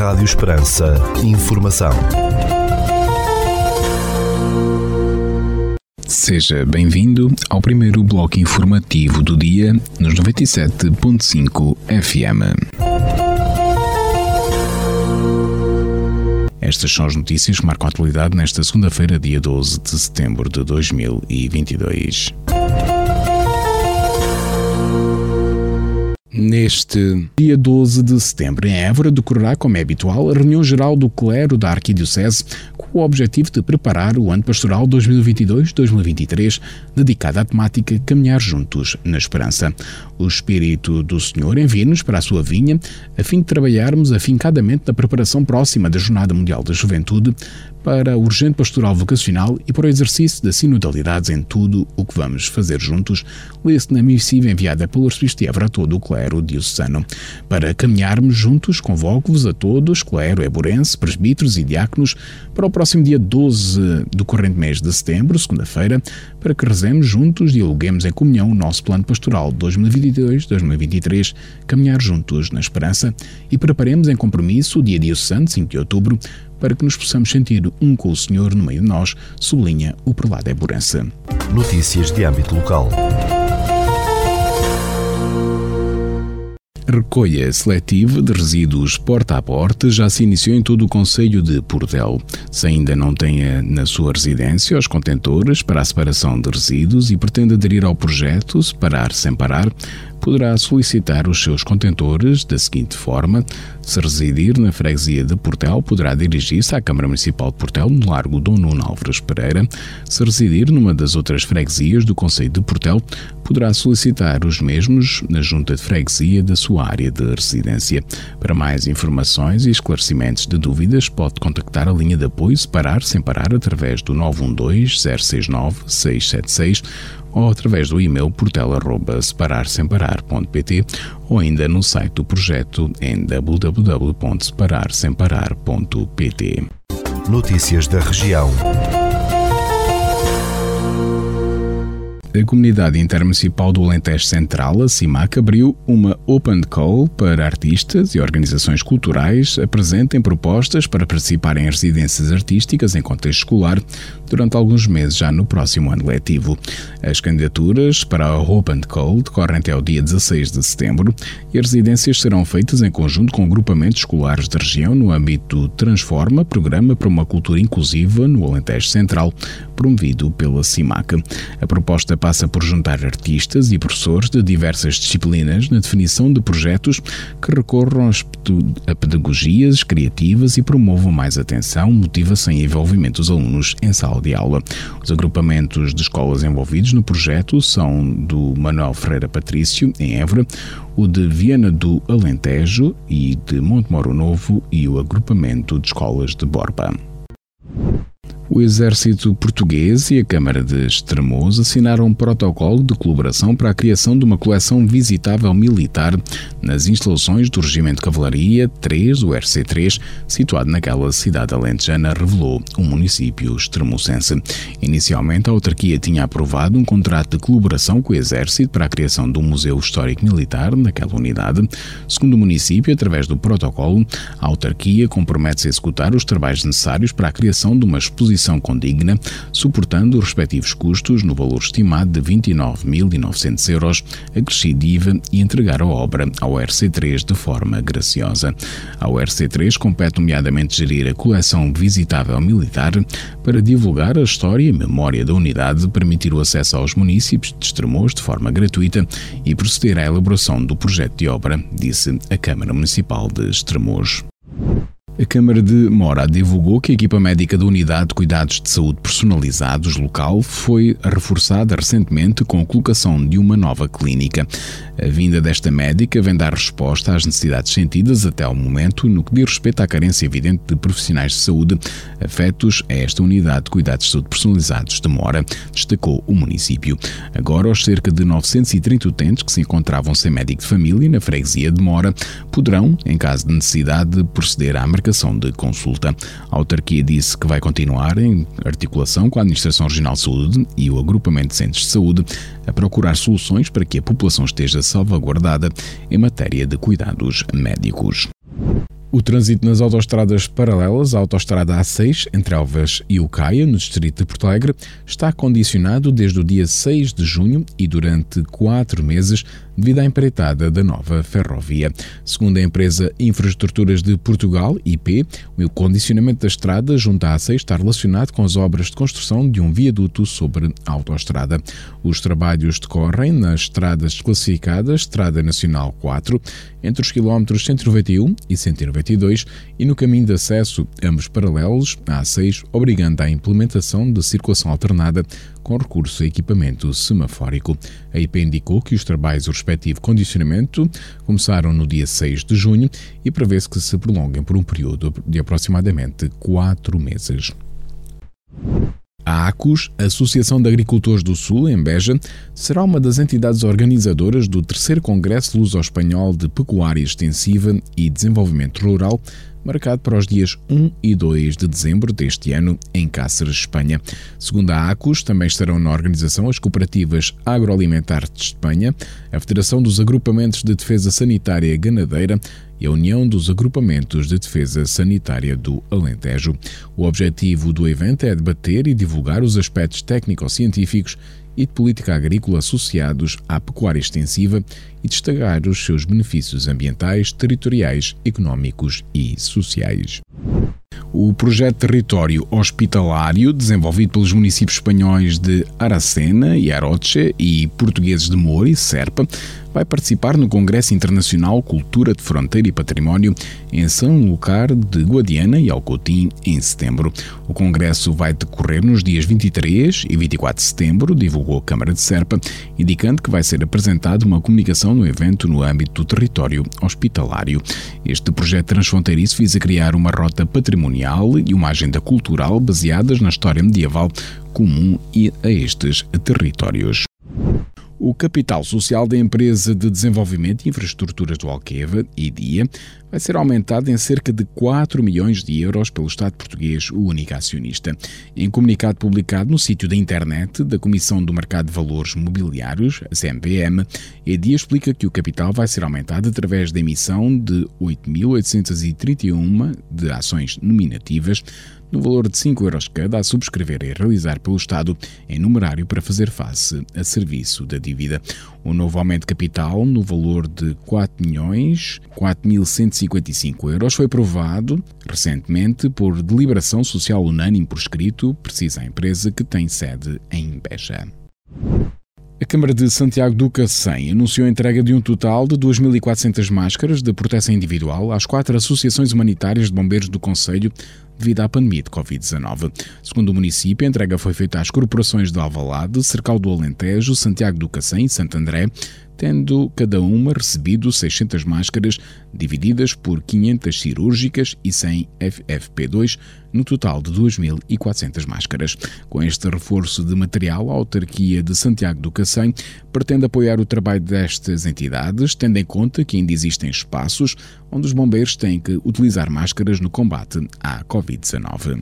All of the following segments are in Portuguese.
Rádio Esperança. Informação. Seja bem-vindo ao primeiro bloco informativo do dia nos 97.5 FM. Estas são as notícias que marcam a atualidade nesta segunda-feira, dia 12 de setembro de 2022. Neste dia 12 de setembro, em Évora, decorrerá, como é habitual, a reunião geral do clero da Arquidiocese com o objetivo de preparar o ano pastoral 2022-2023, dedicado à temática Caminhar Juntos na Esperança. O Espírito do Senhor envia-nos para a sua vinha, a fim de trabalharmos afincadamente na preparação próxima da Jornada Mundial da Juventude, para o urgente pastoral vocacional e para o exercício da sinodalidade em tudo o que vamos fazer juntos, lê-se na missiva enviada pelo arcebispo de Évora a todo o clero diocesano. Para caminharmos juntos, convoco-vos a todos, clero, eburense, presbíteros e diáconos, para o próximo dia 12 do corrente mês de setembro, segunda-feira, para que rezemos juntos, dialoguemos em comunhão o nosso plano pastoral 2022-2023, caminhar juntos na esperança e preparemos em compromisso o dia diocesano, 5 de outubro, para que nos possamos sentir um com o Senhor no meio de nós, sublinha o prelado Eburança. Notícias de âmbito local. recolha seletiva de resíduos porta a porta já se iniciou em todo o Conselho de Portel. Se ainda não tenha na sua residência os contentores para a separação de resíduos e pretende aderir ao projeto Separar Sem Parar, poderá solicitar os seus contentores da seguinte forma: se residir na freguesia de Portel, poderá dirigir-se à Câmara Municipal de Portel, no Largo Dom Nuno Álvares Pereira. Se residir numa das outras freguesias do Conselho de Portel, poderá solicitar os mesmos na junta de freguesia da sua área de residência. Para mais informações e esclarecimentos de dúvidas, pode contactar a linha de apoio Separar Sem Parar através do 912 069 676 ou através do e-mail portela.separarsemparar.pt ou ainda no site do projeto em www.separarsemparar.pt. Notícias da região. A Comunidade Intermunicipal do Alentejo Central, a CIMAC, abriu uma Open Call para artistas e organizações culturais apresentem propostas para participar em residências artísticas em contexto escolar durante alguns meses já no próximo ano letivo. As candidaturas para a Open Call decorrem até o dia 16 de setembro e as residências serão feitas em conjunto com grupamentos escolares da região no âmbito do Transforma, Programa para uma Cultura Inclusiva no Alentejo Central, promovido pela CIMAC. A proposta passa por juntar artistas e professores de diversas disciplinas na definição de projetos que recorram a pedagogias criativas e promovam mais atenção, motivação e envolvimento dos alunos em sala de aula. Os agrupamentos de escolas envolvidos no projeto são do Manuel Ferreira Patrício, em Évora, o de Viana do Alentejo e de Montemoro Novo e o agrupamento de escolas de Borba. O Exército Português e a Câmara de Estremoz assinaram um protocolo de colaboração para a criação de uma coleção visitável militar nas instalações do Regimento de Cavalaria 3, o RC3, situado naquela cidade alentejana, revelou o município extremocense. Inicialmente, a autarquia tinha aprovado um contrato de colaboração com o Exército para a criação de um Museu Histórico Militar naquela unidade. Segundo o município, através do protocolo, a autarquia compromete-se a executar os trabalhos necessários para a criação de uma exposição condigna, suportando os respectivos custos no valor estimado de 29.900 euros, acrescido IVA e entregar a obra ao RC3 de forma graciosa. Ao RC3 compete nomeadamente gerir a coleção visitável militar para divulgar a história e memória da unidade, permitir o acesso aos municípios de Estremoz de forma gratuita e proceder à elaboração do projeto de obra, disse a Câmara Municipal de Estremoz. A Câmara de Mora divulgou que a equipa médica da Unidade de Cuidados de Saúde Personalizados local foi reforçada recentemente com a colocação de uma nova clínica. A vinda desta médica vem dar resposta às necessidades sentidas até ao momento no que diz respeito à carência evidente de profissionais de saúde afetos a esta Unidade de Cuidados de Saúde Personalizados de Mora, destacou o município. Agora, os cerca de 930 utentes que se encontravam sem médico de família na freguesia de Mora poderão, em caso de necessidade, proceder à marcação de consulta. A autarquia disse que vai continuar em articulação com a Administração Regional de Saúde e o Agrupamento de Centros de Saúde a procurar soluções para que a população esteja salvaguardada em matéria de cuidados médicos. O trânsito nas autoestradas paralelas à autoestrada A6, entre Elvas e Ucaia, no distrito de Porto Alegre, está condicionado desde o dia 6 de junho e durante quatro meses devido à empreitada da nova ferrovia. Segundo a empresa Infraestruturas de Portugal, IP, o condicionamento da estrada junto à A6 está relacionado com as obras de construção de um viaduto sobre a autoestrada. Os trabalhos decorrem nas estradas desclassificadas Estrada Nacional 4, entre os quilómetros 191 e 192 e no caminho de acesso, ambos paralelos, à A6, obrigando à implementação de circulação alternada com recurso a equipamento semafórico. A IP indicou que os trabalhos respectivo condicionamento começaram no dia 6 de junho e prevê-se que se prolonguem por um período de aproximadamente quatro meses. A ACUS, Associação de Agricultores do Sul, em Beja, será uma das entidades organizadoras do terceiro Congresso Luso-Espanhol de Pecuária Extensiva e Desenvolvimento Rural, marcado para os dias 1 e 2 de dezembro deste ano em Cáceres, Espanha. Segundo a ACUS, também estarão na organização as cooperativas agroalimentares de Espanha, a Federação dos Agrupamentos de Defesa Sanitária Ganadeira, e a União dos Agrupamentos de Defesa Sanitária do Alentejo. O objetivo do evento é debater e divulgar os aspectos técnico-científicos e de política agrícola associados à pecuária extensiva e destacar os seus benefícios ambientais, territoriais, económicos e sociais. O projeto Território Hospitalário, desenvolvido pelos municípios espanhóis de Aracena e Aroche e portugueses de Moura e Serpa, vai participar no Congresso Internacional Cultura de Fronteira e Património em São Lucar de Guadiana e Alcotim em setembro. O congresso vai decorrer nos dias 23 e 24 de setembro, divulgou a Câmara de Serpa, indicando que vai ser apresentada uma comunicação no evento no âmbito do território hospitalário. Este projeto transfronteiriço visa criar uma rota patrimonial e uma agenda cultural baseadas na história medieval comum a estes territórios. O capital social da Empresa de Desenvolvimento e Infraestruturas do Alqueva, IDIA, vai ser aumentado em cerca de 4 milhões de euros pelo Estado português, o único acionista. Em comunicado publicado no sítio da internet da Comissão do Mercado de Valores Mobiliários, a CMVM, a IDIA explica que o capital vai ser aumentado através da emissão de 8.831 de ações nominativas no valor de 5 euros cada a subscrever e realizar pelo Estado em numerário para fazer face a serviço da dívida. O novo aumento de capital no valor de 4 milhões 4.155 euros foi aprovado recentemente por deliberação social unânime por escrito, precisa a empresa que tem sede em Beja. A Câmara de Santiago do Cacém anunciou a entrega de um total de 2.400 máscaras de proteção individual às quatro associações humanitárias de bombeiros do Conselho devido à pandemia de Covid-19. Segundo o município, a entrega foi feita às corporações de Alvalade, Cercal do Alentejo, Santiago do Cacém e Santo André, tendo cada uma recebido 600 máscaras, divididas por 500 cirúrgicas e 100 FFP2, no total de 2.400 máscaras. Com este reforço de material, a autarquia de Santiago do Cacém pretende apoiar o trabalho destas entidades, tendo em conta que ainda existem espaços onde os bombeiros têm que utilizar máscaras no combate à Covid-19.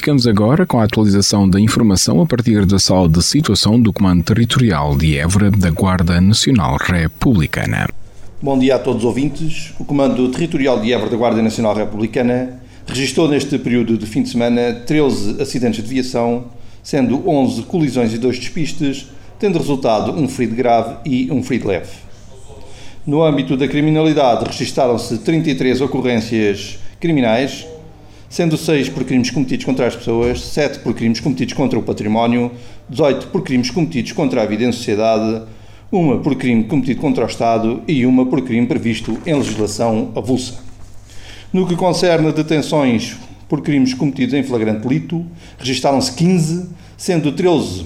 Ficamos agora com a atualização da informação a partir da sala de situação do Comando Territorial de Évora da Guarda Nacional Republicana. Bom dia a todos os ouvintes. O Comando Territorial de Évora da Guarda Nacional Republicana registrou neste período de fim de semana 13 acidentes de viação, sendo 11 colisões e 2 despistes, tendo resultado um ferido grave e um ferido leve. No âmbito da criminalidade, registaram-se 33 ocorrências criminais, sendo 6 por crimes cometidos contra as pessoas, 7 por crimes cometidos contra o património, 18 por crimes cometidos contra a vida em sociedade, uma por crime cometido contra o Estado e uma por crime previsto em legislação avulsa. No que concerne a detenções por crimes cometidos em flagrante delito, registaram-se 15, sendo 13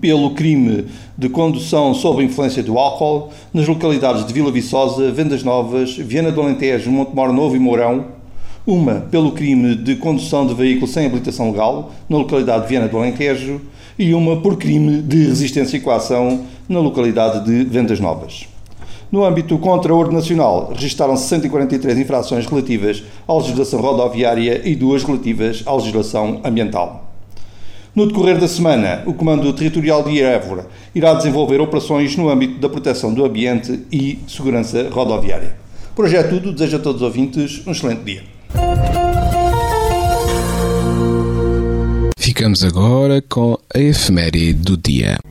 pelo crime de condução sob a influência do álcool nas localidades de Vila Viçosa, Vendas Novas, Viana do Alentejo, Montemor Novo e Mourão, uma pelo crime de condução de veículo sem habilitação legal, na localidade de Viana do Alentejo, e uma por crime de resistência e coação, na localidade de Vendas Novas. No âmbito contra ordem nacional, registaram 143 infrações relativas à legislação rodoviária e duas relativas à legislação ambiental. No decorrer da semana, o Comando Territorial de Évora irá desenvolver operações no âmbito da proteção do ambiente e segurança rodoviária. Por é tudo. Desejo a todos os ouvintes um excelente dia. Ficamos agora com a efeméride do dia.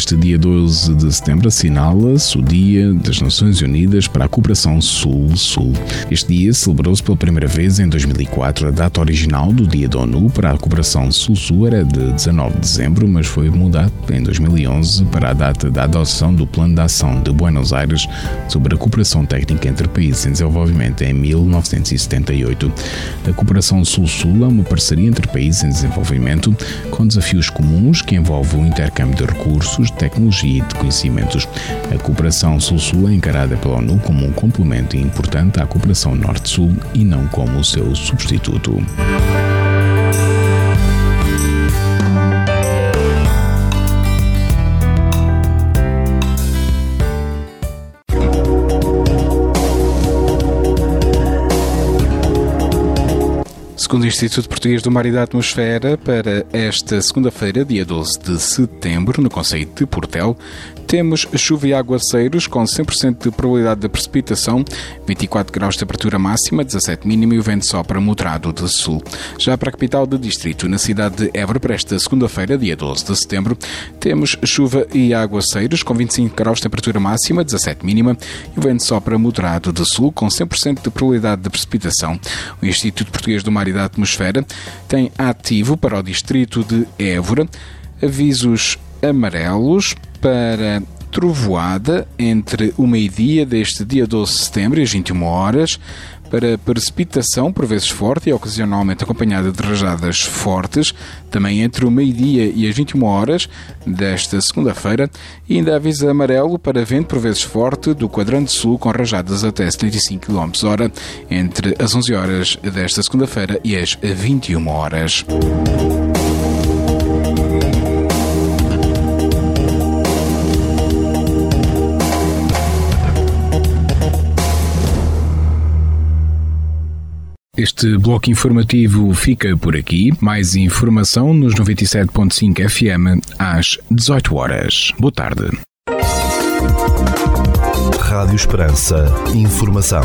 Este dia 12 de setembro assinala-se o Dia das Nações Unidas para a Cooperação Sul-Sul. Este dia celebrou-se pela primeira vez em 2004. A data original do Dia da ONU para a Cooperação Sul-Sul era de 19 de dezembro, mas foi mudado em 2011 para a data da adoção do Plano de Ação de Buenos Aires sobre a cooperação técnica entre países em desenvolvimento em 1978. A Cooperação Sul-Sul é uma parceria entre países em desenvolvimento com desafios comuns que envolvem o intercâmbio de recursos, de tecnologia e de conhecimentos. A cooperação Sul-Sul é encarada pela ONU como um complemento importante à cooperação Norte-Sul e não como o seu substituto. Segundo o Instituto Português do Mar e da Atmosfera, para esta segunda-feira, dia 12 de setembro, no Conselho de Portel, temos chuva e aguaceiros com 100% de probabilidade de precipitação, 24 graus de temperatura máxima, 17 mínimo e o vento sopra moderado de sul. Já para a capital do distrito, na cidade de Évora, para esta segunda-feira, dia 12 de setembro, temos chuva e aguaceiros com 25 graus de temperatura máxima, 17 mínima e o vento sopra moderado de sul com 100% de probabilidade de precipitação. O Instituto Português do Mar e da Atmosfera tem ativo para o distrito de Évora avisos amarelos para trovoada entre o meio-dia deste dia 12 de setembro e as 21 horas, para precipitação, por vezes forte e ocasionalmente acompanhada de rajadas fortes, também entre o meio-dia e as 21 horas desta segunda-feira, e ainda aviso amarelo para vento, por vezes forte, do quadrante sul com rajadas até 75 km hora, entre as 11 horas desta segunda-feira e as 21 horas. Este bloco informativo fica por aqui. Mais informação nos 97.5 FM às 18 horas. Boa tarde. Rádio Esperança. Informação.